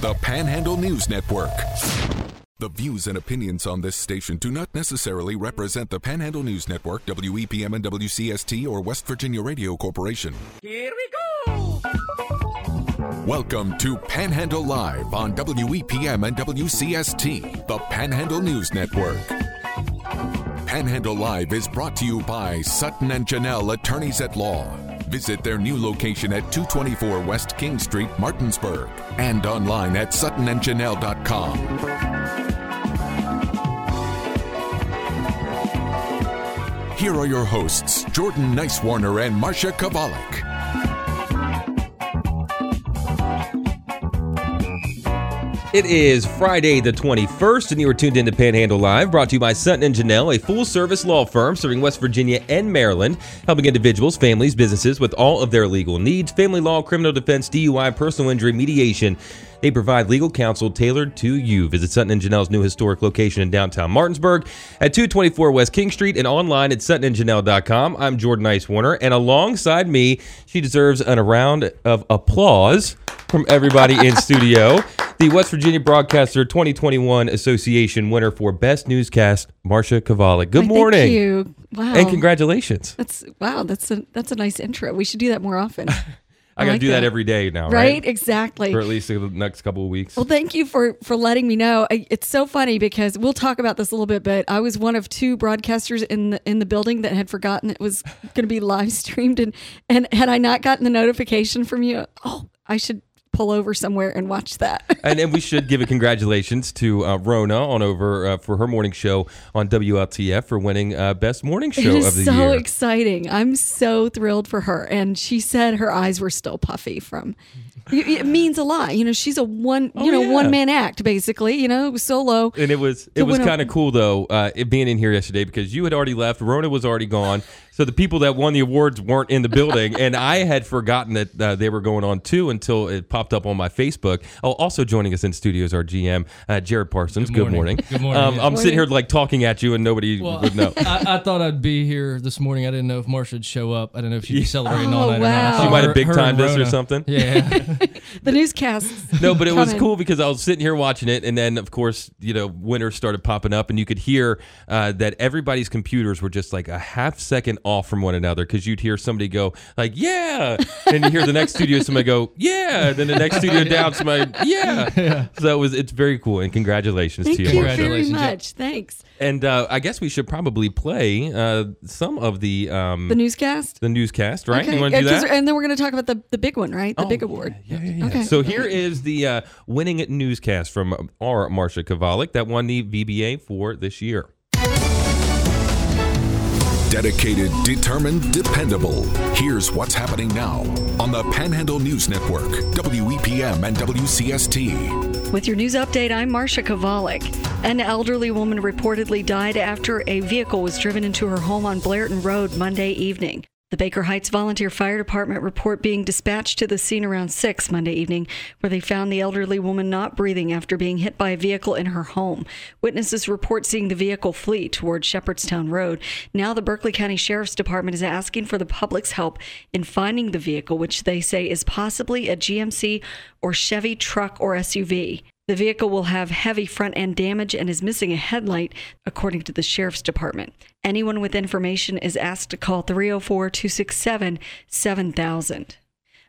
the Panhandle News Network. The views and opinions on this station do not necessarily represent the Panhandle News Network, WEPM and WCST, or West Virginia Radio Corporation. Here we go! Welcome to Panhandle Live on WEPM and WCST, the Panhandle News Network. Panhandle Live is brought to you by Sutton and Janelle Attorneys at Law. Visit their new location at 224 West King Street, Martinsburg, and online at suttonandjanelle.com. Here are your hosts, Jordan Nicewarner and Marsha Chwalik. It is Friday the 21st, and you are tuned into Panhandle Live, brought to you by Sutton and Janelle, a full service law firm serving West Virginia and Maryland, helping individuals, families, businesses with all of their legal needs family law, criminal defense, DUI, personal injury, mediation. They provide legal counsel tailored to you. Visit Sutton and Janelle's new historic location in downtown Martinsburg at 224 West King Street and online at suttonandjanelle.com. I'm Jordan Nicewarner, and alongside me, she deserves an, a round of applause from everybody in studio. The West Virginia Broadcaster 2021 Association winner for Best Newscast, Marsha Chwalik. Good Why, morning. Thank you. Wow. And congratulations. That's wow. That's a that's a nice intro. We should do that more often. I, got to like do that. that. every day now, right? right? Exactly. For at least the next couple of weeks. Well, thank you for for letting me know. I- It's so funny because we'll talk about this a little bit, but I was one of two broadcasters in the in the building that had forgotten it was going to be live streamed, and and had I not gotten the notification from you, oh, I should pull over somewhere and watch that. and then we should give a congratulations to uh, Rona on over uh, for her morning show on WLTF for winning uh, best morning show it is of the so year. exciting. I'm so thrilled for her, and she said her eyes were still puffy from. It it means a lot, you know. She's a one, you Oh, know, yeah. one man act basically. You know, solo. and it was it was kind of cool though uh, it being in here yesterday because you had already left Rona was already gone so the people that won the awards weren't in the building and I had forgotten that uh, they were going on too until it popped up on my Facebook oh also joining us in studios our GM uh, Jared Parsons good morning, morning. Good morning, um, yeah. I'm sitting here like talking at you and nobody Well, would know I, I thought I'd be here this morning. I didn't know if Marsha would show up. I didn't know if she'd be celebrating all Oh, night or not. Wow. She might have big her timed us or something. Yeah. The newscasts. No, but it was cool because I was sitting here watching it, and then of course, you know, winners started popping up, and you could hear uh, that everybody's computers were just like a half second off from one another because you'd hear somebody go like, "Yeah," and you hear the next studio somebody go, "Yeah," then the next studio down somebody, "Yeah." yeah. So it was it's very cool, and congratulations Thank to you you, very Congratulations, yeah. much. Thanks. And uh, I guess we should probably play uh, some of the um, The newscast. the newscast, right? Okay. You want to do that? And then we're going to talk about the, the big one, right? The Oh, big award. Yeah, yeah, yeah. Okay. So here is the uh, winning newscast from our Marsha Chwalik that won the VBA for this year. Dedicated, determined, dependable. Here's what's happening now on the Panhandle News Network, WEPM and WCST. With your news update, I'm Marsha Chwalik. An elderly woman reportedly died after a vehicle was driven into her home on Blairton Road Monday evening. The Baker Heights Volunteer Fire Department report being dispatched to the scene around 6 Monday evening, where they found the elderly woman not breathing after being hit by a vehicle in her home. Witnesses report seeing the vehicle flee toward Shepherdstown Road. Now, the Berkeley County Sheriff's Department is asking for the public's help in finding the vehicle, which they say is possibly a GMC or Chevy truck or SUV. The vehicle will have heavy front end damage and is missing a headlight, according to the Sheriff's Department. Anyone with information is asked to call 304 267 7000.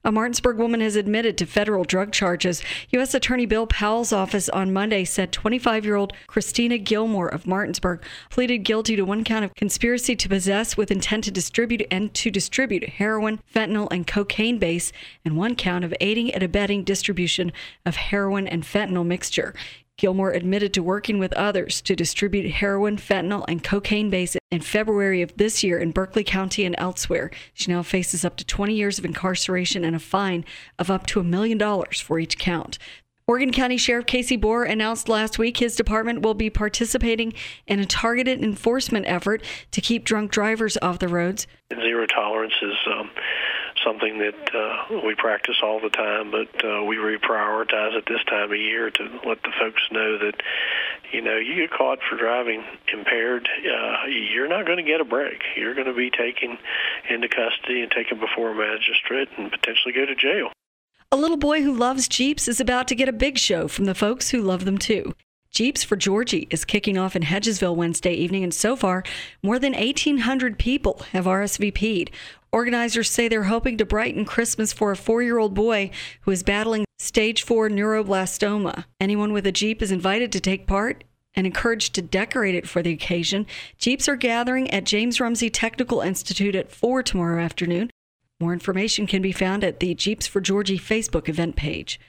A Martinsburg woman has admitted to federal drug charges. U.S. Attorney Bill Powell's office on Monday said 25 year old Christina Gilmore of Martinsburg pleaded guilty to one count of conspiracy to possess with intent to distribute and to distribute heroin, fentanyl, and cocaine base, and one count of aiding and abetting distribution of heroin and fentanyl mixture. Gilmore admitted to working with others to distribute heroin, fentanyl, and cocaine base in February of this year in Berkeley County and elsewhere. She now faces up to 20 years of incarceration and a fine of up to a million dollars for each count. Morgan County Sheriff K.C. Bohrer announced last week his department will be participating in a targeted enforcement effort to keep drunk drivers off the roads. Zero tolerance is um, something that uh, we practice all the time, but uh, we reprioritize at this time of year to let the folks know that, you know, you get caught for driving impaired, uh, you're not going to get a break. You're going to be taken into custody and taken before a magistrate and potentially go to jail. A little boy who loves Jeeps is about to get a big show from the folks who love them too. Jeeps for Georgie is kicking off in Hedgesville Wednesday evening, and so far, more than 1,800 people have RSVP'd. Organizers say they're hoping to brighten Christmas for a four year old boy who is battling stage four neuroblastoma. Anyone with a Jeep is invited to take part and encouraged to decorate it for the occasion. Jeeps are gathering at James Rumsey Technical Institute at 4 tomorrow afternoon. More information can be found at the Jeeps for Georgie Facebook event page.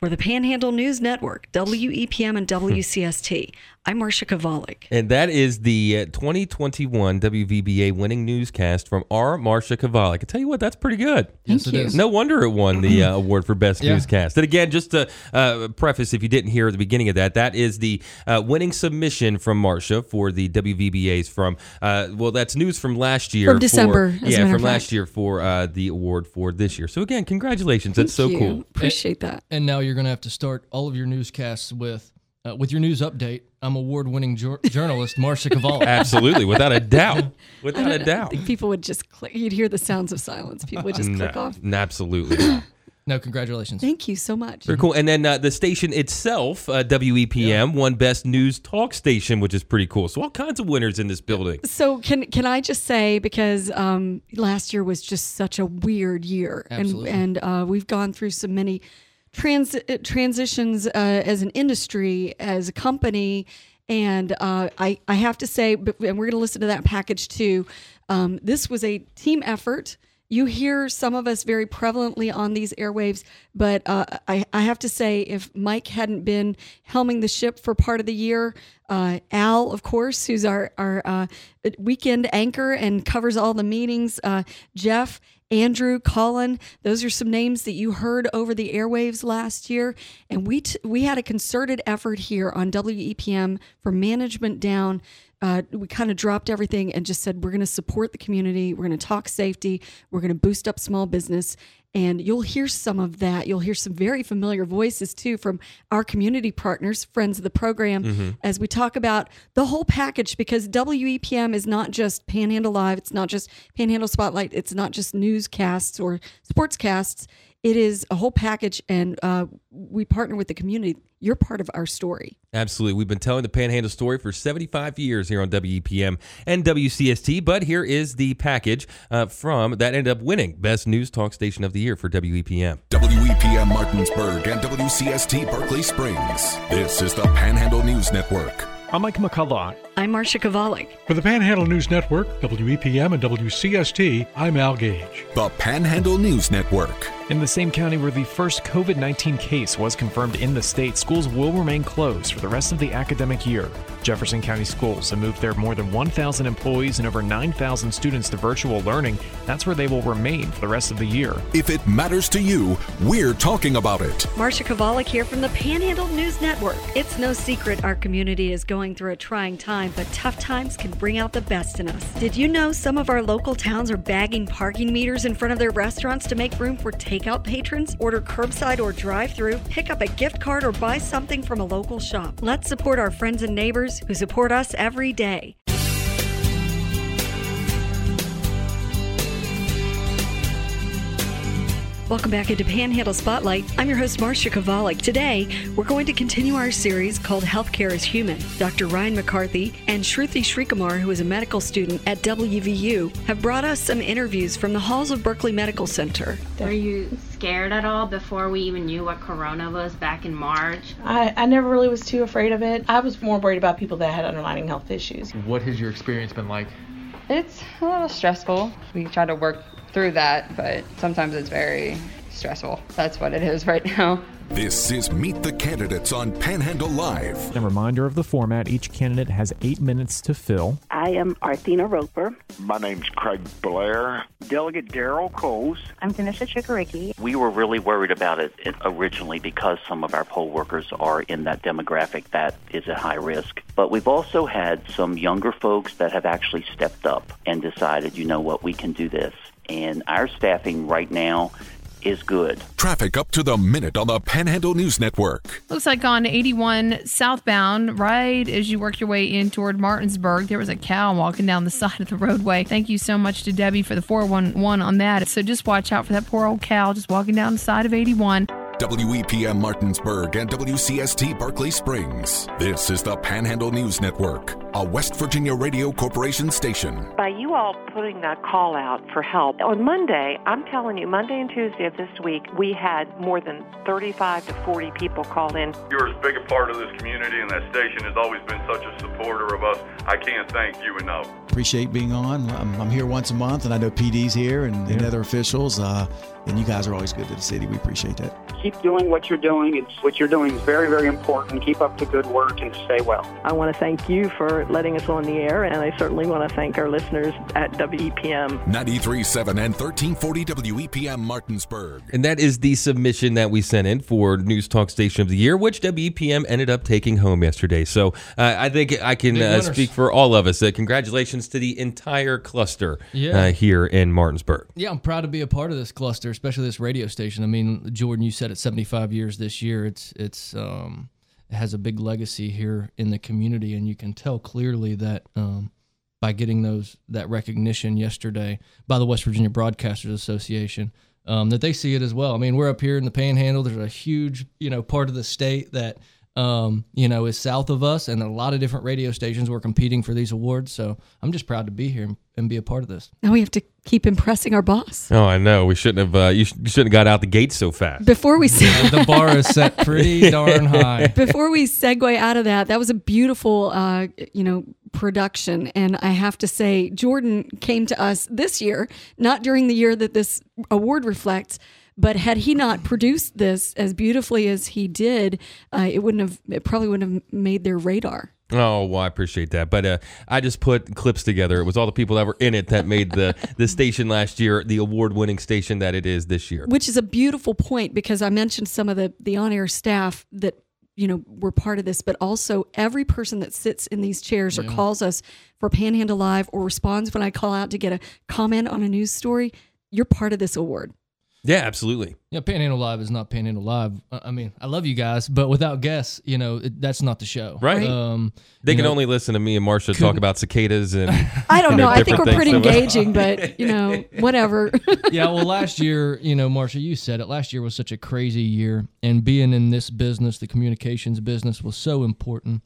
For the Panhandle News Network, WEPM and WCST, I'm Marsha Chwalik. And that is the uh, 2021 WVBA winning newscast from our Marsha Chwalik. I tell you what, that's pretty good. Yes, it is. No wonder it won the uh, award for best Yeah. newscast. And again, just to uh, preface, if you didn't hear at the beginning of that, that is the uh, winning submission from Marsha for the WVBAs from uh, well, that's news from last year. From December, for, as yeah, matter from of last fact. year for uh, the award for this year. So again, congratulations. That's so Thank cool. you. Appreciate that. And now you're going to have to start all of your newscasts with uh, with your news update. I'm award-winning jur- journalist Marsha Cavalli. Absolutely, without a doubt, without a doubt. think people would just click. You'd hear the sounds of silence. People would just click off. absolutely. not. no, congratulations. Thank you so much. Very cool. And then uh, the station itself, uh, WEPM, won Best News Talk Station, which is pretty cool. So all kinds of winners in this building. So can can I just say because um, last year was just such a weird year, Absolutely. and and uh, we've gone through so many trans- uh, transitions uh, as an industry, as a company, and uh, I I have to say, and we're going to listen to that package too. Um, this was a team effort. You hear some of us very prevalently on these airwaves, but uh, I, I have to say, if Mike hadn't been helming the ship for part of the year, uh, Al, of course, who's our, our uh, weekend anchor and covers all the meetings, uh, Jeff, Andrew, Colin, those are some names that you heard over the airwaves last year. And we, t- we had a concerted effort here on WEPM from management down uh, we kind of dropped everything and just said we're going to support the community we're going to talk safety we're going to boost up small business. And you'll hear some of that. You'll hear some very familiar voices too from our community partners friends of the program as we talk about the whole package because wepm is not just panhandle live it's not just panhandle spotlight it's not just newscasts or sportscasts it is a whole package and uh, we partner with the community you're part of our story Absolutely. We've been telling the Panhandle story for 75 years here on WEPM and WCST, but here is the package uh, from that ended up winning Best News Talk Station of the Year for WEPM. WEPM Martinsburg and WCST Berkeley Springs. This is the Panhandle News Network. I'm Mike McCullough. i'm Marsha Chwalik For the Panhandle News Network, WEPM, and WCST, I'm Al Gage. The Panhandle News Network. In the same county where the first COVID 19 case was confirmed in the state, schools will remain closed for the rest of the academic year. Jefferson County Schools have moved their more than 1,000 employees and over 9,000 students to virtual learning. That's where they will remain for the rest of the year. If it matters to you, we're talking about it. Marsha Chwalik here from the Panhandle News Network. It's no secret our community is going through a trying time, but tough times can bring out the best in us. Did you know some of our local towns are bagging parking meters in front of their restaurants to make room for takeout patrons? Order curbside or drive through, pick up a gift card, or buy something from a local shop. Let's support our friends and neighbors who support us every day. Welcome back into Panhandle Spotlight. I'm your host, Marsha Chwalik. Today, we're going to continue our series called Healthcare is Human. Dr. Ryan McCarthy and Shruti Shrikumar, who is a medical student at WVU, have brought us some interviews from the halls of Berkeley Medical Center. Were you scared at all before we even knew what corona was back in March? I, I never really was too afraid of it. I was more worried about people that had underlying health issues. What has your experience been like? It's a little stressful. We try to work through that, but sometimes it's very stressful. That's what it is right now. This is Meet the Candidates on Panhandle Live. A reminder of the format each candidate has eight minutes to fill. I am Arthena Roper. My name's Craig Blair. Delegate Daryl Cowles. I'm Tanisha Chikoriki. We were really worried about it originally because some of our poll workers are in that demographic that is at high risk. But we've also had some younger folks that have actually stepped up and decided, you know what, we can do this. And our staffing right now is good. Traffic up to the minute on the Panhandle News Network. Looks like on 81 southbound, right as you work your way in toward Martinsburg, there was a cow walking down the side of the roadway. Thank you so much to Debbie for the 411 on that. So just watch out for that poor old cow just walking down the side of 81. WEPM Martinsburg and WCST Berkeley Springs. This is the Panhandle News Network, a West Virginia Radio Corporation station. By you all putting that call out for help, on Monday, I'm telling you, Monday and Tuesday of this week, we had more than 35 to 40 people call in. You're as big a part of this community, and that station has always been such a supporter of us. I can't thank you enough. Appreciate being on. I'm, I'm here once a month, and I know PD's here and, and other officials. Uh, and you guys are always good to the city. We appreciate that. Keep doing what you're doing. It's what you're doing is very, very important. Keep up the good work and stay well. I want to thank you for letting us on the air, and I certainly want to thank our listeners at WEPM. 93.7 and 1340 WEPM Martinsburg. And that is the submission that we sent in for News Talk Station of the Year, which WEPM ended up taking home yesterday. So uh, I think I can uh, speak for all of us. Uh, congratulations to the entire cluster Yeah. uh, here in Martinsburg. Yeah, I'm proud to be a part of this cluster, especially this radio station. I mean, Jordan, you said it's 75 years this year. It's it's um has a big legacy here in the community, and you can tell clearly that um, by getting those that recognition yesterday by the West Virginia Broadcasters Association. Um, that they see it as well. I mean, we're up here in the Panhandle. There's a huge, you know, part of the state that, um, you know, is south of us, and a lot of different radio stations were competing for these awards. So I'm just proud to be here and, and be a part of this. Now we have to keep impressing our boss. Oh, I know. We shouldn't have. Uh, you, sh- you shouldn't have got out the gate so fast. Before we Yeah, the bar is set pretty darn high. Before we segue out of that, that was a beautiful, uh, you know, production, and I have to say, Jordan came to us this year, not during the year that this award reflects. But had he not produced this as beautifully as he did, uh, it wouldn't have. It probably wouldn't have made their radar. Oh, well, I appreciate that. But uh, I just put clips together. It was all the people that were in it that made the, the station last year the award winning station that it is this year. which is a beautiful point because I mentioned some of the the on air staff that you know were part of this, but also every person that sits in these chairs or calls us for Panhandle Live or responds when I call out to get a comment on a news story. You're part of this award. Yeah, absolutely. Yeah, Panhandle Live is not Panhandle Live. I I mean, I love you guys, but without guests, you know, it, that's not the show. Right. Um, They can know, only listen to me and Marsha talk about cicadas and. I don't you know. I think we're pretty engaging, but you know, whatever. yeah, well, last year, you know, Marsha, you said it. Last year was such a crazy year, and being in this business, the communications business, was so important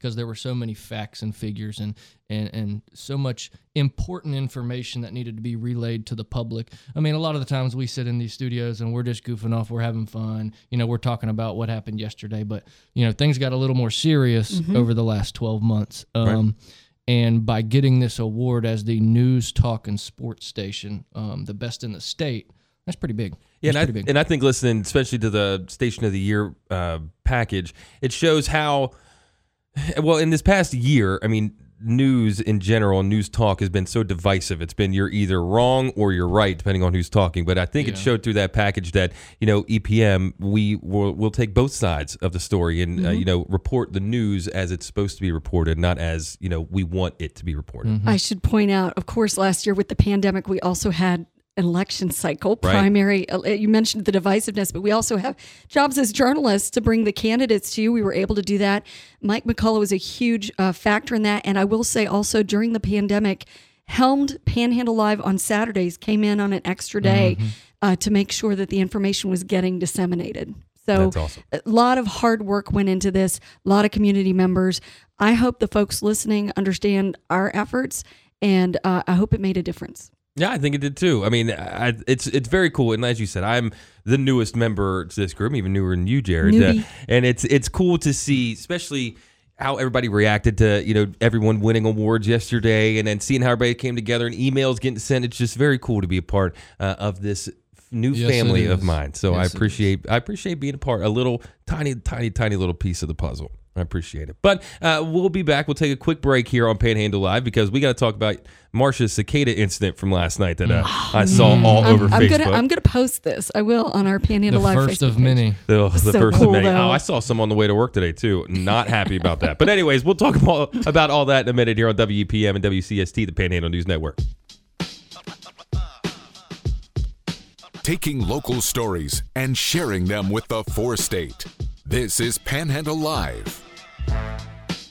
because there were so many facts and figures and and and so much important information that needed to be relayed to the public. I mean, a lot of the times we sit in these studios and we're just goofing off, we're having fun, you know, we're talking about what happened yesterday, but you know, things got a little more serious Mhm. over the last 12 months. Right. Um and by getting this award as the news talk and sports station, um, the best in the state, that's pretty big. Yeah, That's and I, pretty big. and I think listening, especially to the Station of the Year uh, package, it shows how, well, in this past year, I mean, news in general, news talk has been so divisive. It's been you're either wrong or you're right, depending on who's talking. But I think it showed through that package that you know EPM we will will take both sides of the story and uh, Mhm. you know report the news as it's supposed to be reported, not as you know we want it to be reported. I should point out, of course, last year with the pandemic, we also had an election cycle Right. primary. uh, You mentioned the divisiveness, but we also have jobs as journalists to bring the candidates to you. We were able to do that. Mike McCullough was a huge uh, factor in that. And I will say also during the pandemic, helmed Panhandle Live on Saturdays came in on an extra day Mm-hmm. uh, to make sure that the information was getting disseminated. So awesome. a lot of hard work went into this, a lot of community members. I hope the folks listening understand our efforts, and uh, I hope it made a difference. Yeah, I think it did too. I mean, I, it's it's very cool, and as you said, I'm the newest member to this group, even newer than you, Jared. Uh, and it's it's cool to see, especially how everybody reacted to you know everyone winning awards yesterday, and then seeing how everybody came together and emails getting sent. It's just very cool to be a part uh, of this new Yes, family of mine. So I Yes, it appreciate I appreciate being a part, a little tiny, tiny, tiny little piece of the puzzle. I appreciate it. But uh, we'll be back. We'll take a quick break here on Panhandle Live because we got to talk about Marsha's cicada incident from last night that uh, I saw all I'm, over I'm Facebook. gonna I'm gonna post this. I will on our Panhandle The Live first Facebook of page. many. Oh, the So first cool, of many. though. Oh, I saw some on the way to work today too. Not happy about that. But anyways, we'll talk about, about all that in a minute here on WEPM and WCST, the Panhandle News Network. taking local stories and sharing them with the four state. This is Panhandle Live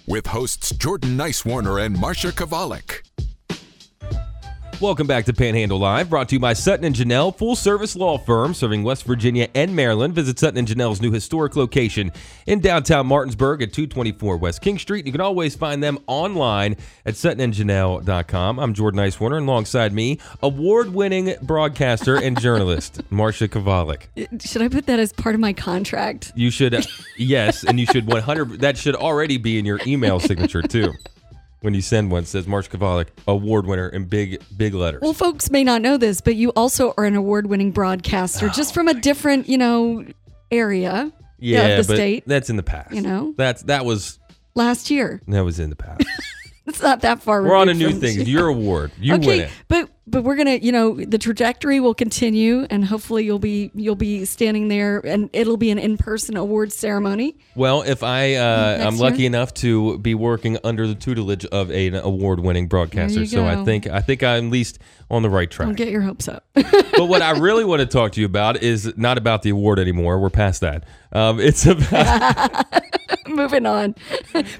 with hosts Jordan Nicewarner and Marsha Chwalik. Welcome back to Panhandle Live, brought to you by Sutton and Janelle, full service law firm serving West Virginia and Maryland. Visit Sutton and Janelle's new historic location in downtown Martinsburg at 224 West King Street. You can always find them online at suttonandjanelle.com. I'm Jordan Nicewarner, and alongside me, award winning broadcaster and journalist, Marsha Chwalik. Should I put that as part of my contract? You should, uh, yes, and you should 100, that should already be in your email signature too. When you send one, says Marsh Chwalik, award winner in big, big letters. Well, folks may not know this, but you also are an award winning broadcaster, Oh, just from a different, you know, area yeah, of the but state. that's in the past. You know? That's that was Last year. that was in the past. It's not that far. We're on a new thing. Your award. You okay, win it. but but we're gonna, you know, the trajectory will continue, and hopefully you'll be you'll be standing there, and it'll be an in person awards ceremony. Well, if I uh, I'm lucky enough to be working under the tutelage of an award-winning broadcaster, so I think I think I'm at least on the right track. Don't get your hopes up. but what I really want to talk to you about is not about the award anymore. We're past that. Um, it's about Moving on.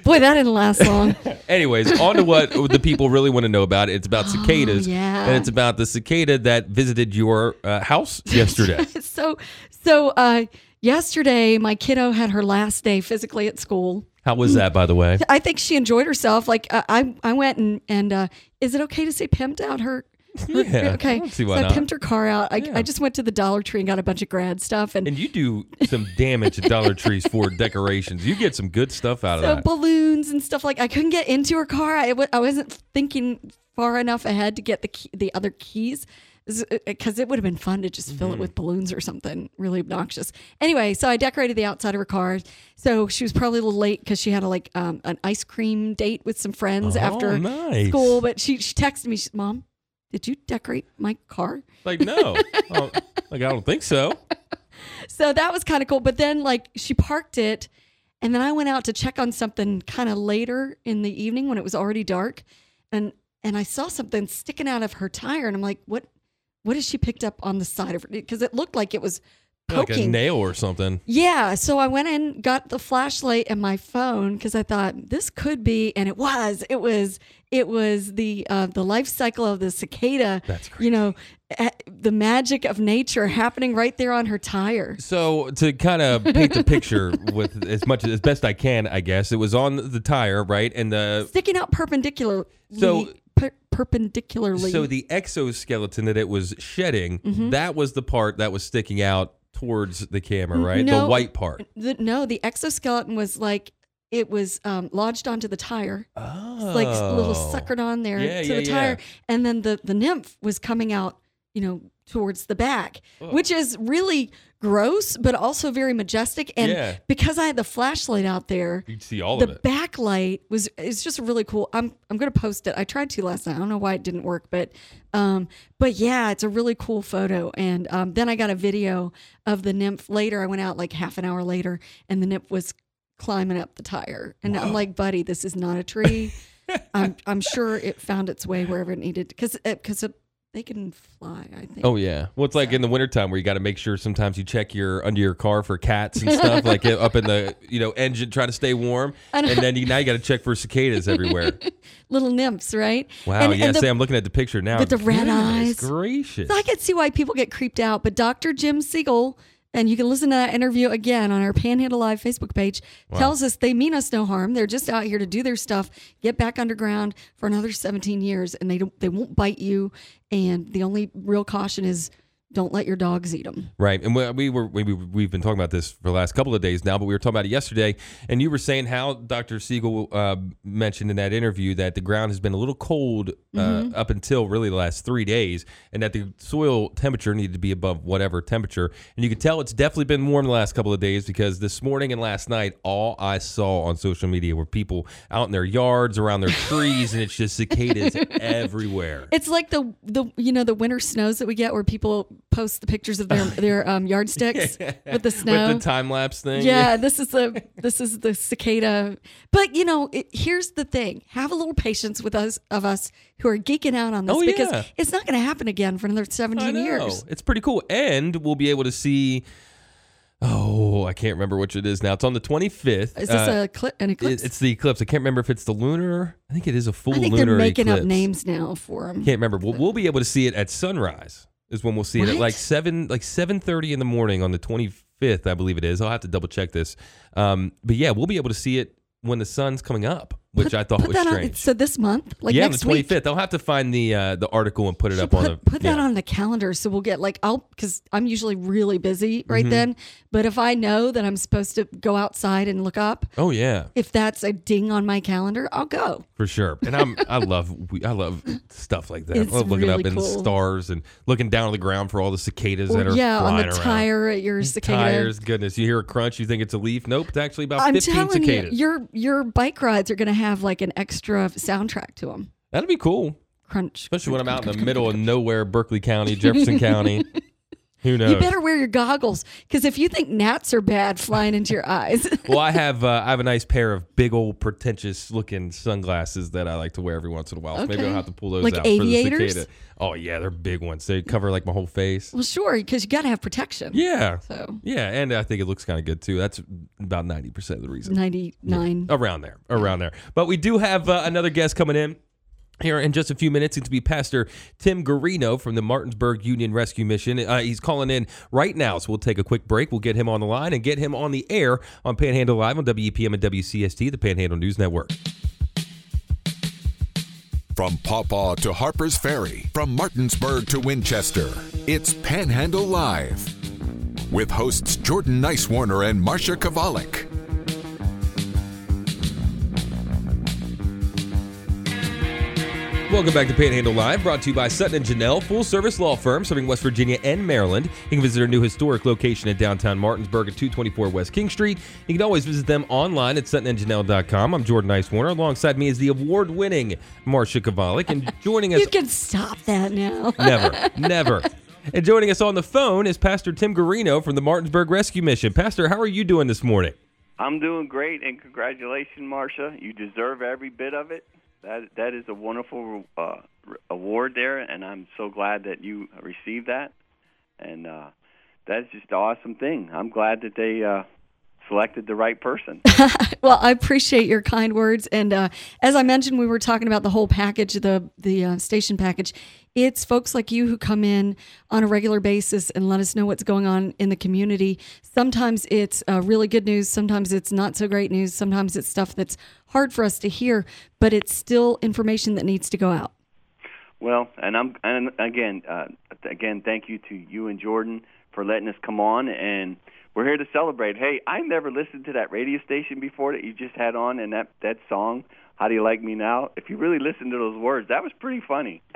Boy, that didn't last long. Anyways, on to what the people really want to know about. It's about cicadas. Oh, yeah. It's about the cicada that visited your uh, house yesterday. so so uh yesterday my kiddo had her last day physically at school. How was that, by the way? I think she enjoyed herself. Like uh, I, I went and and uh, is it okay to say pimped out her? her- Yeah, okay. I don't see why so not. Pimped her car out. I, I just went to the Dollar Tree and got a bunch of grad stuff and, And you do some damage at Dollar Trees for decorations. You get some good stuff out of so that. balloons and stuff like. I couldn't get into her car. I w- I wasn't thinking far enough ahead to get the key, the other keys. Because it would have been fun to just fill it Mm-hmm. with balloons or something really obnoxious. Anyway, so I decorated the outside of her car. So she was probably a little late because she had a like um, an ice cream date with some friends Oh, after nice. school. But she she texted me, she, "Mom, did you decorate my car?" Like, no. Oh, like, I don't think so. so that was kind of cool. But then like she parked it, and then I went out to check on something kind of later in the evening when it was already dark, and and I saw something sticking out of her tire, and I'm like, what? What has she picked up on the side of her? Because it looked like it was Like a poking. nail or something. Yeah, so I went in, got the flashlight and my phone because I thought this could be, and it was. It was. It was the uh, the life cycle of the cicada. That's crazy. You know, eh, the magic of nature happening right there on her tire. So to kind of paint the picture with as much as best I can, I guess it was on the tire, right? And the sticking out perpendicular. So- perpendicularly. so the exoskeleton that it was shedding, Mhm. that was the part that was sticking out towards the camera, right? No, the white part. The, no, the exoskeleton was like it was um, lodged onto the tire. It's like a little Oh. suckered on there Yeah, to yeah, the tire, yeah. and then the the nymph was coming out, you know, towards the back, which is really gross, but also very majestic. And Yeah. because I had the flashlight out there, You see all the of it. backlight was it's just a really cool. I'm I'm gonna post it. I tried to last night. I don't know why it didn't work, but um, but yeah, it's a really cool photo. And um, then I got a video of the nymph later. I went out like half an hour later, and the nymph was climbing up the tire. And I'm like, buddy, this is not a tree. I'm I'm sure it found its way wherever it needed because because they can fly. I think. Oh yeah. Well, it's like in the wintertime where you got to make sure sometimes you check your under your car for cats and stuff, like eh, up in the you know engine trying to stay warm, and then you, now you got to check for cicadas everywhere. Little nymphs, right? Wow. And- yeah. and the- see, I'm looking at the picture now. with the red Goodness eyes. Gracious. So I can see why people get creeped out. But Dr. Jim Siegel, and you can listen to that interview again on our Panhandle Live Facebook page, Wow. tells us they mean us no harm. They're just out here to do their stuff, get back underground for another 17 years, and they don't they won't bite you. And the only real caution is don't let your dogs eat them. Right, and we, we were we, we- we've been talking about this for the last couple of days now, but we were talking about it yesterday, and you were saying how Dr. Siegel uh, mentioned in that interview that the ground has been a little cold uh, Mhm. up until really the last three days, and that the soil temperature needed to be above whatever temperature, and you could tell it's definitely been warm the last couple of days because this morning and last night, all I saw on social media were people out in their yards, around their trees, and it's just cicadas everywhere. It's like the the you know the winter snows that we get where people post the pictures of their their um, yardsticks with the snow. With the time lapse thing. Yeah, this is the this is the cicada. But you know, it, here's the thing: have a little patience with us of us who are geeking out on this Oh, because yeah. it's not going to happen again for another 17 years. It's pretty cool. And we'll be able to see. Oh, I can't remember which it is now. It's on the 25th. Is this Uh, a cli- an eclipse? it- it's the eclipse. I can't remember if it's the lunar. I think it is a full I think lunar they're making eclipse. up names now for them. Can't remember. We'll, we'll be able to see it at sunrise. Is when we'll see it at What? like seven, like seven thirty in the morning on the twenty fifth. I believe it is. I'll have to double check this. Um, but yeah, we'll be able to see it when the sun's coming up, which I thought Put was that on. strange. So this month, like yeah, next the twenty fifth. I'll have to find the uh, the article and put it up put, on the. put that yeah. on the calendar so we'll get like I'll because I'm usually really busy right Mhm. then. But if I know that I'm supposed to go outside and look up, Oh yeah, if that's a ding on my calendar, I'll go. for sure. And I'm I love we- I love stuff like that. It's I love looking really up in the cool. stars and looking down on the ground for all the cicadas Or, that are yeah, on the around. tire at your cicada. Tires, goodness! You hear a crunch, you think it's a leaf. Nope, it's actually about I'm fifteen telling cicadas. you, your your bike rides are going to have like an extra soundtrack to them. That'd be cool. Crunch. Especially when I'm out in the middle of nowhere, Berkeley County, Jefferson County. Who knows? You better wear your goggles because if you think gnats are bad flying into your eyes, well, I have uh, I have a nice pair of big old pretentious looking sunglasses that I like to wear every once in a while. So maybe I'll have to pull those Like out aviators? for the cicada. Oh yeah, they're big ones. They cover like my whole face. well, sure, because you got to have protection. Yeah. So Yeah, and I think it looks kind of good too. That's about ninety percent of the reason. ninety nine. around there, around there. But we do have uh, another guest coming in. Here in just a few minutes, it's to be Pastor Tim Guerrino from the Martinsburg Union Rescue Mission. Uh, he's calling in right now, so we'll take a quick break. We'll get him on the line and get him on the air on Panhandle Live on WEPM and WCST, the Panhandle News Network. From Paw Paw to Harper's Ferry, from Martinsburg to Winchester, it's Panhandle Live. With hosts Jordan Nicewarner and Marsha Chwalik. Welcome back to Panhandle Live, brought to you by Sutton and Janelle, full service law firm serving West Virginia and Maryland. You can visit our new historic location in downtown Martinsburg at 224 West King Street. You can always visit them online at suttonandjanelle.com. I'm Jordan Nicewarner. Alongside me is the award winning Marsha Chwalik. And joining us You can stop that now. Never, never. And joining us on the phone is Pastor Tim Guerrino from the Martinsburg Rescue Mission. Pastor, how are you doing this morning? I'm doing great, and congratulations, Marsha. You deserve every bit of it. That that is a wonderful uh, award there, and I'm so glad that you received that. And uh, that's just an awesome thing. I'm glad that they uh, selected the right person. well, I appreciate your kind words, and uh, as I mentioned, we were talking about the whole package, the the uh, station package. It's folks like you who come in on a regular basis and let us know what's going on in the community. Sometimes it's uh, really good news, sometimes it's not so great news, sometimes it's stuff that's hard for us to hear, but it's still information that needs to go out. Well, and I'm and again, uh, again, thank you to you and Jordan for letting us come on, and we're here to celebrate. Hey, I never listened to that radio station before that you just had on, and that that song. How do you like me now? If you really listen to those words, that was pretty funny.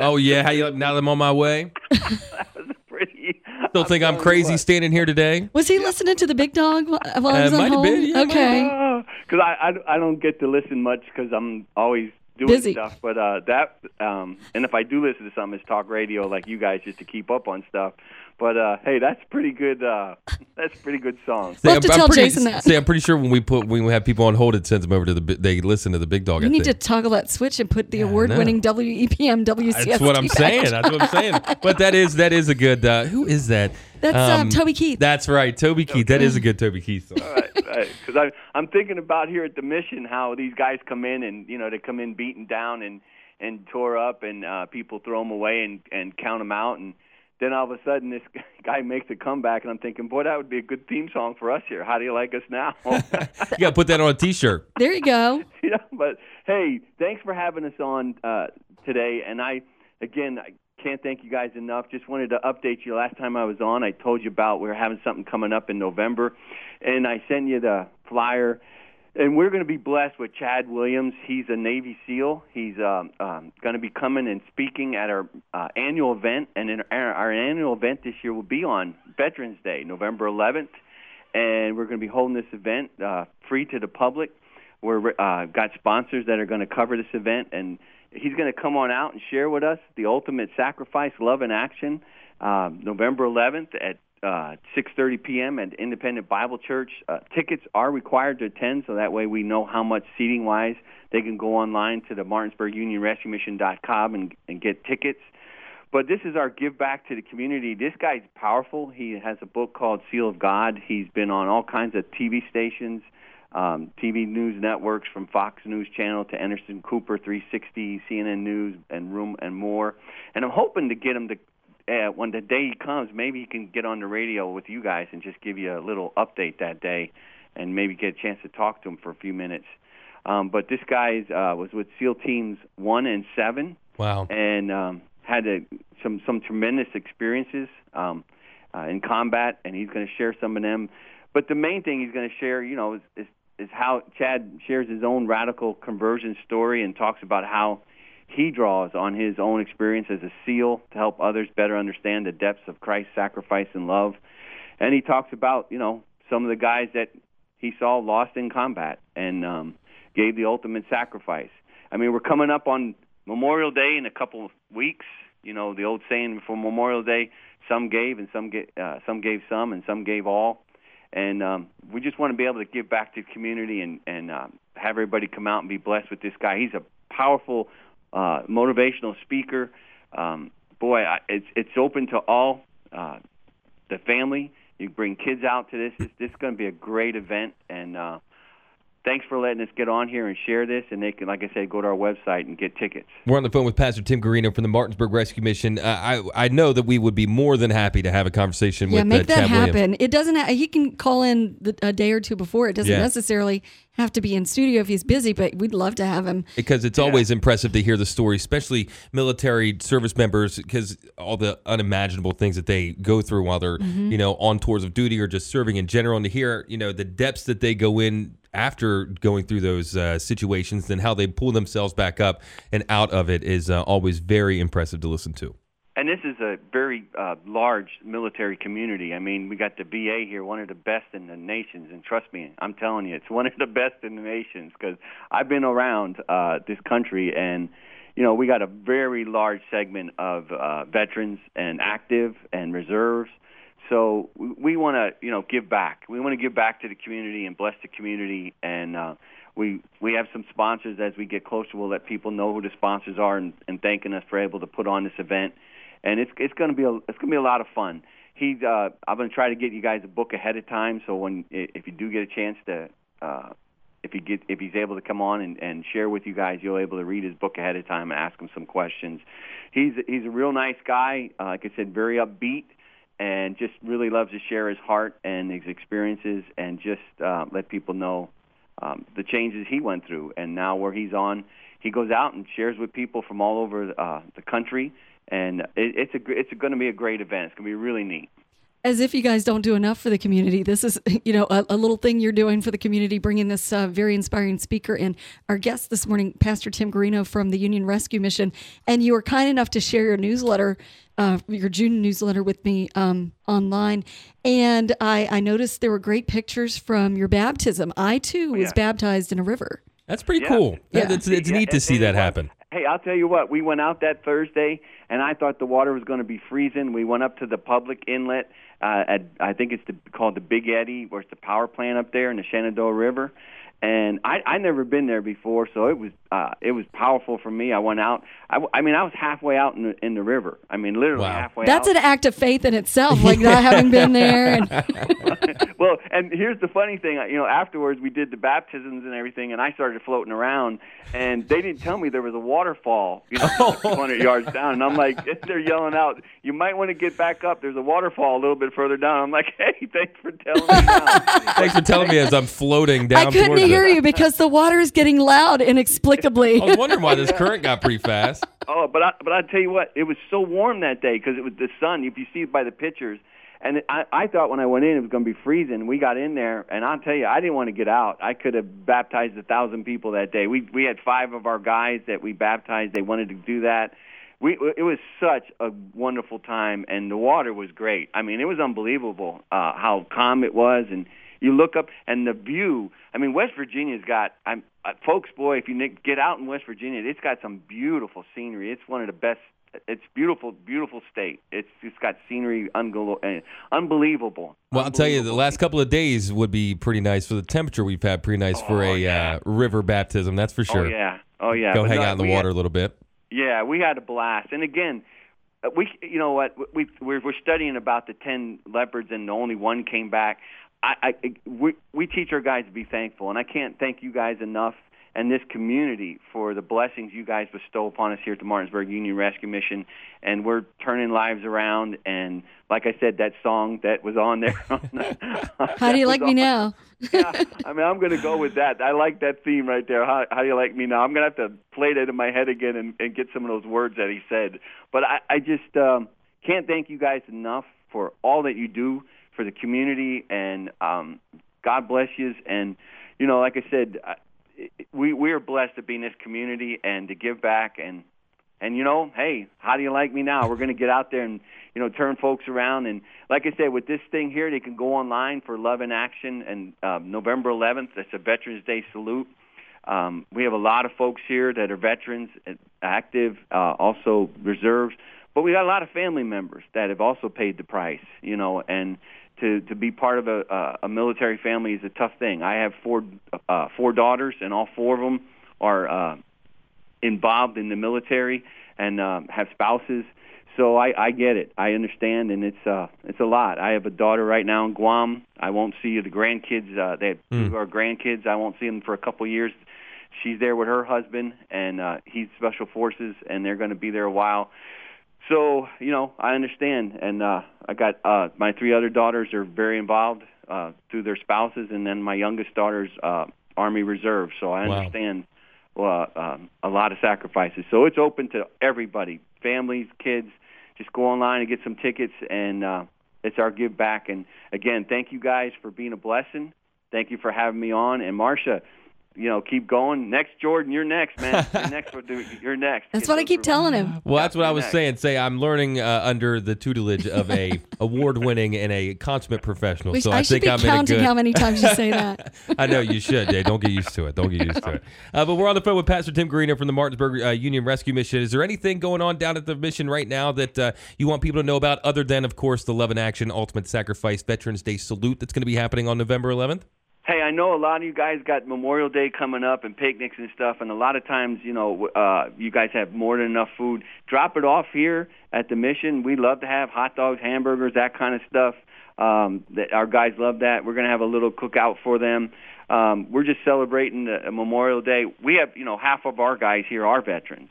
Oh, yeah. How you like now that I'm on my way? That was pretty. Still think I'm crazy standing here today? Was he listening to the big dog while while I Uh, was on might have been, yeah, okay. Because I, I I don't get to listen much because I'm always doing Busy. stuff. But uh, that um, and if I do listen to something, it's talk radio like you guys just to keep up on stuff. But uh, hey, that's pretty good. Uh, that's pretty good song. Say, I'm, I'm pretty, Jason that. Say, I'm pretty sure when we put when we have people on hold, it sends them over to the. They listen to the big dog. You I need to toggle that switch and put the award-winning E WEPM WCST. That's what I'm saying. That's what I'm saying. But that is that is a good. Uh, who is that? That's, um, Toby Keith. That's right, Toby Keith. That is a good Toby Keith song. Because I I'm thinking about here at the mission how these guys come in and you know they come in beaten down and and tore up and uh, people throw them away and and count them out and then all of a sudden this guy makes a comeback and I'm thinking boy that would be a good theme song for us here. How do you like us now? You got to put that on a T-shirt. There you go. yeah, but hey, thanks for having us on uh, today. And I, again, I can't thank you guys enough. Just wanted to update you. Last time I was on, I told you about we are having something coming up in November, and I sent you the flyer. And we're going to be blessed with Chad Williams. He's a Navy SEAL. He's um, um, going to be coming and speaking at our uh, annual event. And in our, our annual event this year will be on Veterans Day, November 11th and we're going to be holding this event uh, free to the public. We're uh, got sponsors that are going to cover this event, and he's going to come on out and share with us the ultimate sacrifice, love in action. uh, November 11th at uh, 6:30 p.m. at Independent Bible Church. Uh, tickets are required to attend, so that way we know how much seating wise. They can go online to the Martinsburg Union Rescue Mission.com and, and get tickets. But this is our give back to the community. This guy's powerful. He has a book called Seal of God. He's been on all kinds of TV stations, um, TV news networks from Fox News Channel to Anderson Cooper 360, CNN News, and Room and more. And I'm hoping to get him to uh, when the day he comes, maybe he can get on the radio with you guys and just give you a little update that day, and maybe get a chance to talk to him for a few minutes. Um, but this guy uh, was with SEAL Teams One and Seven. Wow. And um, had a, some some tremendous experiences um, uh, in combat, and he's going to share some of them. But the main thing he's going to share, you know, is, is is how Chad shares his own radical conversion story and talks about how he draws on his own experience as a SEAL to help others better understand the depths of Christ's sacrifice and love. And he talks about, you know, some of the guys that he saw lost in combat and um, gave the ultimate sacrifice. I mean, we're coming up on Memorial Day in a couple of weeks. You know, the old saying for Memorial Day, some gave and some get, uh, some gave some and some gave all. And um, we just want to be able to give back to the community and and um, have everybody come out and be blessed with this guy. He's a powerful uh, motivational speaker. Um, boy, I, it's it's open to all uh, the family. You bring kids out to this. This, this is going to be a great event, and uh, thanks for letting us get on here and share this. And they can, like I said, go to our website and get tickets. We're on the phone with Pastor Tim Guerrino from the Martinsburg Rescue Mission. Uh, I I know that we would be more than happy to have a conversation Yeah, with make uh, that Chad happen. Williams. It doesn't. Ha- he can call in the, a day or two before. It doesn't Yeah. necessarily have to be in studio if he's busy, but we'd love to have him. because it's always impressive to hear the story, especially military service members, because all the unimaginable things that they go through while they're, Mhm. you know, on tours of duty or just serving in general, and to hear, you know, the depths that they go in after going through those uh, situations and how they pull themselves back up and out of it is uh, always very impressive to listen to. And this is a very uh, large military community. I mean, we got the VA here, one of the best in the nations. And trust me, I'm telling you, it's one of the best in the nations because I've been around uh, this country and, you know, we got a very large segment of uh, veterans and active and reserves. So we- we want to, you know, give back. We want to give back to the community and bless the community. And uh, we we have some sponsors as we get closer. We'll let people know who the sponsors are and, and thanking us for able to put on this event. And it's it's going to be a it's going to be a lot of fun. He uh, I'm going to try to get you guys a book ahead of time. So when if you do get a chance to. Uh, if he get if he's able to come on and, and share with you guys, you'll able to read his book ahead of time and ask him some questions. He's he's a real nice guy. Uh, like I said, very upbeat and just really loves to share his heart and his experiences and just uh, let people know um, the changes he went through. And now where he's on, he goes out and shares with people from all over uh, the country. And it, it's a it's going to be a great event. It's going to be really neat. As if you guys don't do enough for the community. This is, you know, a, a little thing you're doing for the community, bringing this uh, very inspiring speaker in. Our guest this morning, Pastor Tim Guerrino from the Union Rescue Mission, and you were kind enough to share your newsletter, uh, your June newsletter with me um, online. And I, I noticed there were great pictures from your baptism. I too was yeah. baptized in a river. That's pretty Yeah. cool. Yeah. It's, it's Yeah, neat to see and that happen. Hey, I'll tell you what. We went out that Thursday, and I thought the water was going to be freezing. We went up to the public inlet uh, at I think it's the, called the Big Eddy, where it's the power plant up there in the Shenandoah River. And I I never been there before, so it was uh, it was powerful for me. I went out. I mean, I was halfway out in the in the river. I mean, literally halfway. That's out. an act of faith in itself, like not having been there. And well, and here's the funny thing. You know, afterwards we did the baptisms and everything, and I started floating around, and they didn't tell me there was a waterfall, you know, 200 yards down. And I'm like, they're yelling out, "You might want to get back up. There's a waterfall a little bit further down." I'm like, "Hey, thanks for telling me." Thanks for telling me as I'm floating down I couldn't towards hear you because the water is getting loud inexplicably. I was wondering why this current got pretty fast. Oh, but I, but I tell you what, it was so warm that day because it was the sun. If you see it by the pictures, and I, I thought when I went in it was going to be freezing. We got in there, and I'll tell you, I didn't want to get out. I could have baptized a thousand people that day. We we had five of our guys that we baptized. They wanted to do that. We it was such a wonderful time, and the water was great. I mean, it was unbelievable uh, how calm it was, and you look up and the view. I mean, West Virginia's got. I'm uh, folks, boy, if you get out in West Virginia, it's got some beautiful scenery. It's one of the best it's beautiful, beautiful state. It's it's got scenery unglo- uh, unbelievable. Well, I'll tell you, the last couple of days would be pretty nice for the temperature we've had. Pretty nice for Oh, a yeah. uh, river baptism, that's for sure. Oh yeah, oh yeah. Go But hang no, out in the water had- a little bit. Yeah, we had a blast. And again, uh, we you know what we we're, we're studying about the ten leopards and only one came back. I, I we we teach our guys to be thankful, and I can't thank you guys enough and this community for the blessings you guys bestow upon us here at the Martinsburg Union Rescue Mission. And we're turning lives around. And like I said, that song that was on there. How do you like me now? yeah, I mean, I'm going to go with that. I like that theme right there. How, how do you like me now? I'm going to have to play that in my head again and, and get some of those words that he said. But I, I just um, can't thank you guys enough for all that you do for the community, and um, God bless you. And you know, like I said, I, we we are blessed to be in this community and to give back and and you know, hey, how do you like me now? We're going to get out there and you know turn folks around. And like I said, with this thing here, they can go online for Love in Action and um, November 11th. That's a Veterans Day salute. Um, we have a lot of folks here that are veterans, uh, active, uh, also reserves, but we got a lot of family members that have also paid the price. You know, and to to be part of a uh, a military family is a tough thing. I have four uh, four daughters, and all four of them are uh, involved in the military and um, have spouses. So I, I get it. I understand, and it's uh, it's a lot. I have a daughter right now in Guam. I won't see the grandkids. Uh, they have two of our grandkids. I won't see them for a couple of years. She's there with her husband, and uh, he's special forces, and they're going to be there a while. So you know, I understand, and uh, I got uh, my three other daughters are very involved uh, through their spouses, and then my youngest daughter's uh, Army Reserve. So I Wow. understand uh, um, a lot of sacrifices. So it's open to everybody, families, kids. Just go online and get some tickets, and uh, it's our give back. And again, thank you guys for being a blessing. Thank you for having me on, and Marsha. You know, keep going. Next, Jordan, you're next, man. You're next. You're next. That's Get what I keep for- telling him. Well, that's what I was next. saying. Say I'm learning uh, under the tutelage of a award-winning and a consummate professional. We- so I I, should think be I'm in a counting good. how many times you say that. I know you should, Dave. Don't get used to it. Don't get used to it. Uh, but we're on the phone with Pastor Tim Guerrino from the Martinsburg uh, Union Rescue Mission. Is there anything going on down at the mission right now that uh, you want people to know about, other than, of course, the Love and Action Ultimate Sacrifice Veterans Day Salute that's going to be happening on November 11th? Hey, I know a lot of you guys got Memorial Day coming up and picnics and stuff, and a lot of times, you know, uh, you guys have more than enough food. Drop it off here at the mission. We love to have hot dogs, hamburgers, that kind of stuff. Um, that our guys love that. We're gonna have a little cookout for them. Um, we're just celebrating the, Memorial Day. We have, you know, half of our guys here are veterans,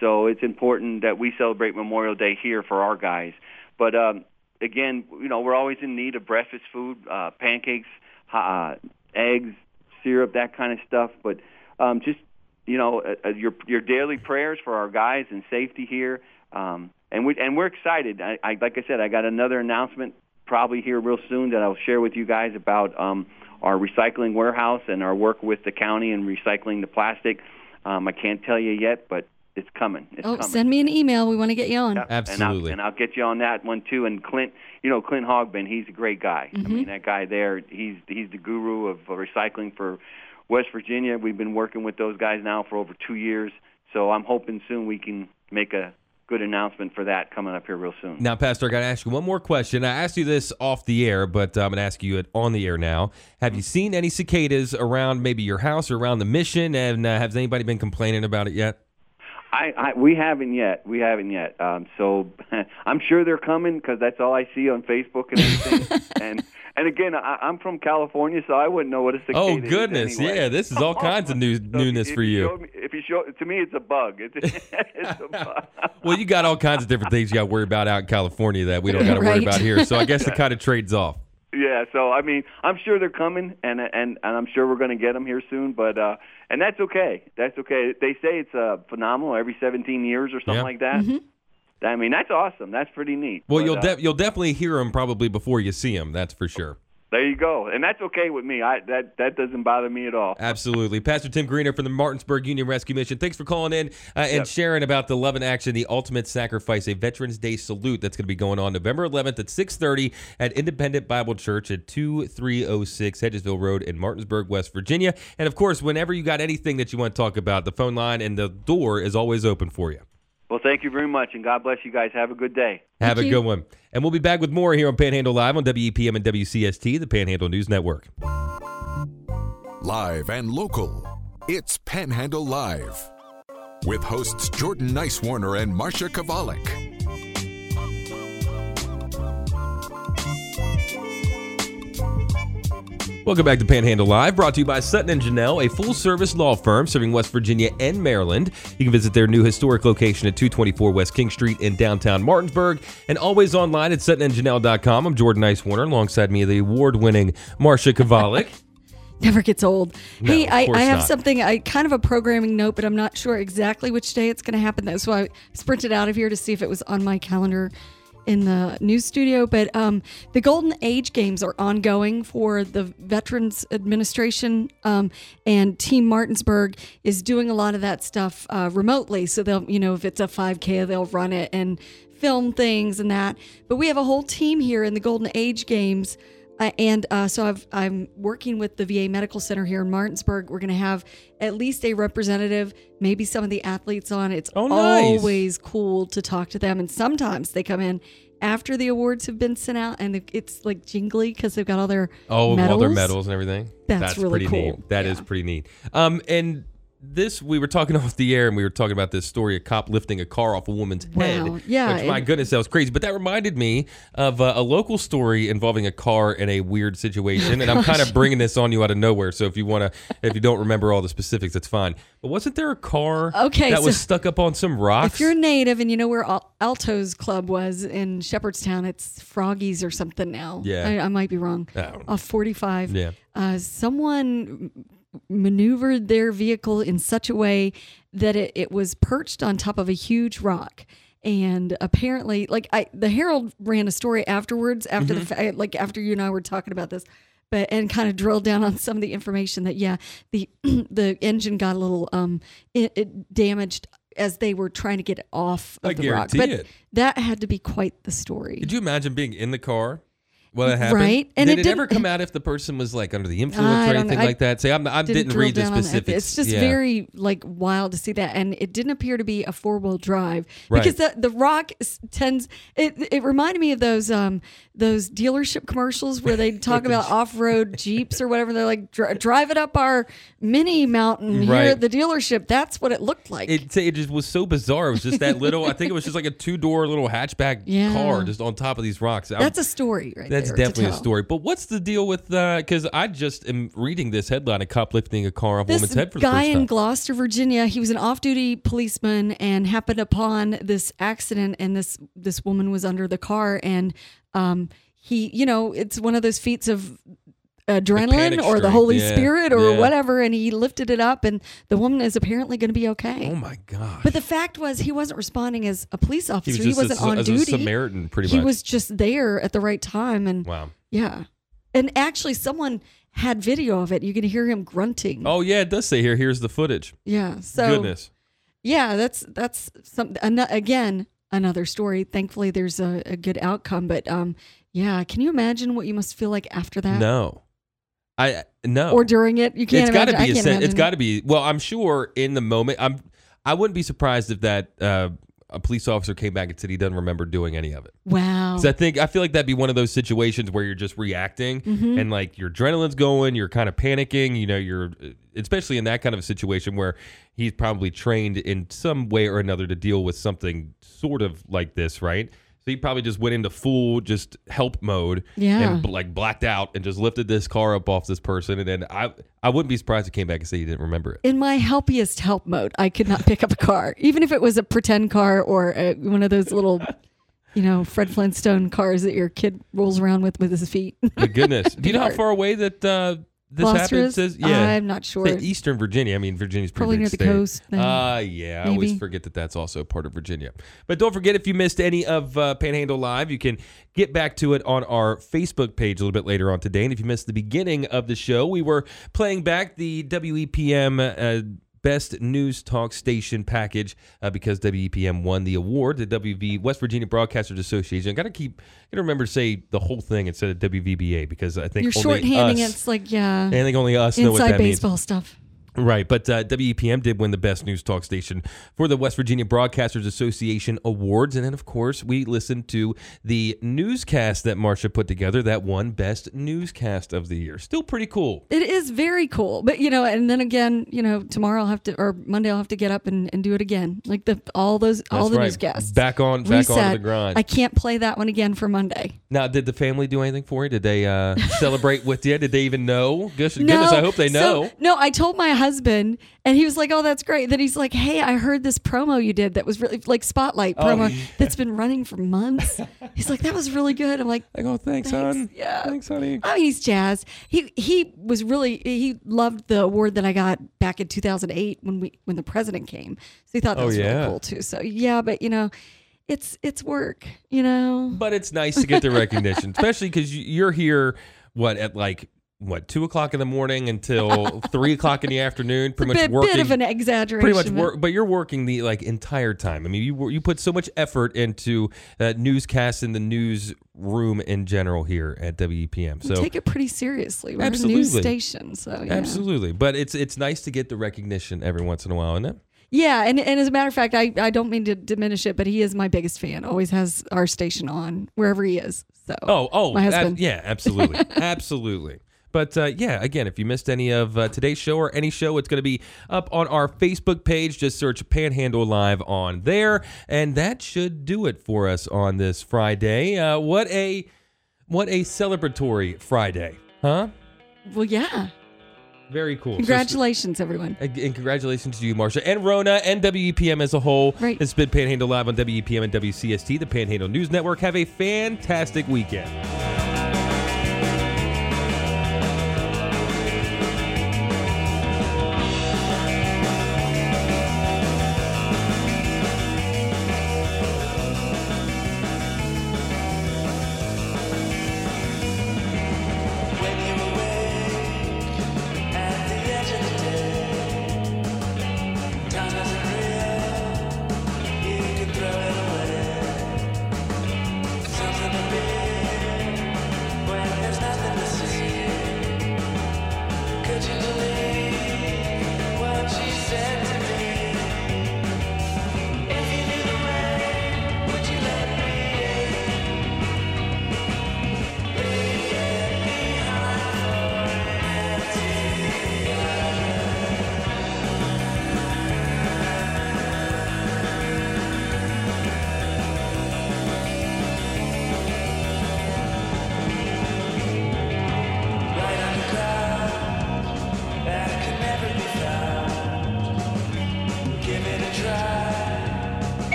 so it's important that we celebrate Memorial Day here for our guys. But um, again, you know, we're always in need of breakfast food, uh, pancakes, uh, eggs, syrup, that kind of stuff. But um, just you know, uh, uh, your your daily prayers for our guys and safety here. Um, and we and we're excited. I, I like I said, I got another announcement probably here real soon that I'll share with you guys about um, our recycling warehouse and our work with the county and recycling the plastic. Um, I can't tell you yet, but it's coming. It's Oh, coming. send me an email. We want to get you on. And I'll, and I'll get you on that one too. And Clint, you know Clint Hogben, he's a great guy. I mean, that guy there, he's he's the guru of uh, recycling for West Virginia. We've been working with those guys now for over two years. So I'm hoping soon we can make a good announcement for that coming up here real soon. Now, Pastor, I got to ask you one more question. I asked you this off the air, but I'm going to ask you it on the air now. Have you seen any cicadas around maybe your house or around the mission? And uh, has anybody been complaining about it yet? I, I we haven't yet. We haven't yet. Um, so I'm sure they're coming because that's all I see on Facebook and everything. and and again, I, I'm from California, so I wouldn't know what a cicada Oh, is goodness. anyway. Yeah, this is all kinds of new, newness if for you. show me- if you show to me, it's a bug. It's, it's a bug. Well, you got all kinds of different things you got to worry about out in California that we don't got to worry about here. So I guess it kind of trades off. Yeah, so I mean, I'm sure they're coming, and and and I'm sure we're going to get them here soon. But uh, and that's okay. That's okay. They say it's uh, phenomenal every 17 years or something Yeah. like that. Mm-hmm. I mean, that's awesome. That's pretty neat. Well, But, you'll uh, you'll definitely hear them probably before you see them. That's for sure. There you go, and that's okay with me. I that that doesn't bother me at all. Absolutely. Pastor Tim Guerrino from the Martinsburg Union Rescue Mission. Thanks for calling in uh, and Yep. sharing about the Love in Action, the Ultimate Sacrifice, a Veterans Day salute that's going to be going on November 11th at 6:30 at Independent Bible Church at 2306 Hedgesville Road in Martinsburg, West Virginia. And of course, whenever you got anything that you want to talk about, the phone line and the door is always open for you. Well, thank you very much, and God bless you guys. Have a good day. Have Thank a you. good one. And we'll be back with more here on Panhandle Live on WEPM and WCST, the Panhandle News Network. Live and local. It's Panhandle Live. With hosts Jordan Nicewarner and Marsha Chwalik. Welcome back to Panhandle Live, brought to you by Sutton and Janelle, a full-service law firm serving West Virginia and Maryland. You can visit their new historic location at 224 West King Street in downtown Martinsburg, and always online at suttonandjanelle.com. I'm Jordan Nicewarner, alongside me the award-winning Marsha Chwalik. Never gets old. No, hey, I, I have not. something, I kind of a programming note, but I'm not sure exactly which day it's going to happen. That's why I sprinted out of here to see if it was on my calendar in the news studio. But um, the Golden Age Games are ongoing for the Veterans Administration, um, and Team Martinsburg is doing a lot of that stuff uh, remotely. So they'll, you know, if it's a 5K, they'll run it and film things and that. But we have a whole team here in the Golden Age Games. Uh, and uh, so I've, I'm working with the VA Medical Center here in Martinsburg. We're going to have at least a representative, maybe some of the athletes on. It's Oh, nice. always cool to talk to them. And sometimes they come in after the awards have been sent out, and it's like jingly because they've got all their Oh, medals. all their medals and everything. That's really pretty cool. neat. That is pretty neat. Um, and this we were talking off the air, and we were talking about this story: a cop lifting a car off a woman's Wow. head. Yeah, Which, my goodness, that was crazy. But that reminded me of uh, a local story involving a car in a weird situation, and I'm kind of bringing this on you out of nowhere. So if you want to, if you don't remember all the specifics, that's fine. But wasn't there a car Okay, that was stuck up on some rocks? If you're native and you know where Al- Alto's Club was in Shepherdstown, it's Froggies or something now. Yeah. I, I might be wrong. Off 45. Yeah. Uh, someone maneuvered their vehicle in such a way that it, it was perched on top of a huge rock. And apparently, like I, the Herald ran a story afterwards, after Mm-hmm. the fact, like after you and I were talking about this, but and kind of drilled down on some of the information that yeah, the the engine got a little um it, it damaged as they were trying to get it off of I the rock. But it. that had to be quite the story. Could you imagine being in the car it happened? Right, and Did it it, ever come out if the person was like under the influence I or anything know. I like that? Say, I'm, I didn't, drill read the down on that. specifics. It's just Yeah. very like wild to see that, and it didn't appear to be a four wheel drive Right. because the the rock tends. It it reminded me of those um those dealership commercials where they talk about off road jeeps or whatever. They're like "Dri- drive it up our mini mountain here Right. at the dealership. That's what it looked like. It, it just was so bizarre. It was just that little. I think it was just like a two door little hatchback Yeah. car just on top of these rocks. I- That's a story right That's definitely a story. But what's the deal with? Because I just am reading this headline: a cop lifting a car off a this woman's head for the guy in time. Gloucester, Virginia, he was an off-duty policeman and happened upon this accident, and this this woman was under the car, and um, he, you know, it's one of those feats of adrenaline or the Holy yeah, Spirit or yeah. whatever, and he lifted it up, and the woman is apparently going to be okay. oh my god! But the fact was, he wasn't responding as a police officer. He, just a wasn't s- on as a duty. Samaritan, pretty he was just there at the right time, and wow. yeah. And actually, someone had video of it. You can hear him grunting. Oh yeah, it does say here. Here's the footage. Yeah. So Goodness. yeah, that's that's some an, again another story. Thankfully, there's a, a good outcome. But um, yeah, can you imagine what you must feel like after that? No. I no. Or during it, you can't It's got to be. A sen- it's got to be. Well, I'm sure in the moment. I'm. I wouldn't be surprised if that uh, a police officer came back and said he doesn't remember doing any of it. Wow. 'Cause I think I feel like that'd be one of those situations where you're just reacting Mhm. and like your adrenaline's going, you're kind of panicking. You know, you're especially in that kind of a situation where he's probably trained in some way or another to deal with something sort of like this, right? So he probably just went into full just help mode Yeah. and like blacked out and just lifted this car up off this person. And then I I wouldn't be surprised if he came back and said he didn't remember it. In my helpiest help mode, I could not pick up a car, even if it was a pretend car or uh one of those little, you know, Fred Flintstone cars that your kid rolls around with with his feet. My goodness. Do you know how Hard. far away that uh, this happened? Says, yeah, I'm not sure. Say Eastern Virginia. I mean, Virginia's pretty Probably near the state. coast then. Uh, yeah. I always forget that that's also part of Virginia. But don't forget, if you missed any of uh, Panhandle Live, you can get back to it on our Facebook page a little bit later on today. And if you missed the beginning of the show, we were playing back the WEPM. Uh, Best News Talk Station package uh, because WEPM won the award. The WV West Virginia Broadcasters Association. I got to keep, got to remember to say the whole thing instead of WVBA because I think You're only shorthanding it. us- It's like yeah, I think only us know what inside that means. baseball stuff. Right, but uh, WEPM did win the Best News Talk Station for the West Virginia Broadcasters Association Awards. And then, of course, we listened to the newscast that Marsha put together that won Best Newscast of the Year. Still pretty cool. It is very cool. But, you know, and then again, you know, tomorrow I'll have to, or Monday I'll have to get up and, and do it again. Like the all those, all That's the right. newscasts. Back on, back onto the grind. I can't play that one again for Monday. now, did the family do anything for you? Did they uh, celebrate with you? Did they even know? Goodness, goodness I hope they So- know. no, I told my husband, and he was like, "Oh, that's great." Then he's like, "Hey, I heard this promo you did that was really like spotlight Oh, promo yeah. that's been running for months." he's like, "That was really good." I'm like, "I go, oh, thanks, hon. Yeah, thanks, honey." I mean, he's jazzed. He he was really he loved the award that I got back in 2008 when we when the president came. So he thought that Oh, was yeah. really cool too. So yeah, but you know, it's it's work. You know. But it's nice to get the recognition, especially because you're here, what, at like, what, two o'clock in the morning until three o'clock in the afternoon, pretty much bit, working. bit of an exaggeration. Pretty much work, but you're working the like entire time. I mean, you you put so much effort into uh, newscasts in the newsroom in general here at WEPM. we So take it pretty seriously. We're absolutely, a news station, so yeah. absolutely. But it's it's nice to get the recognition every once in a while, isn't it? Yeah, and, and as a matter of fact, I, I don't mean to diminish it, but he is my biggest fan. Always has our station on wherever he is. So Oh, oh, my ab- husband. yeah, absolutely, absolutely. But uh, yeah, again, if you missed any of uh, today's show or any show, it's going to be up on our Facebook page. Just search Panhandle Live on there, and that should do it for us on this Friday. Uh, what a what a celebratory Friday, huh? Well, yeah. Very cool. So- Congratulations, everyone. and and congratulations to you, Marsha, and Rona, and WEPM as a whole. Right. It's been Panhandle Live on WEPM and WCST, the Panhandle News Network. Have a fantastic weekend.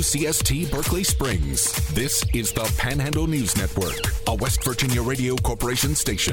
WCST Berkeley Springs. This is the Panhandle News Network, a West Virginia Radio Corporation station.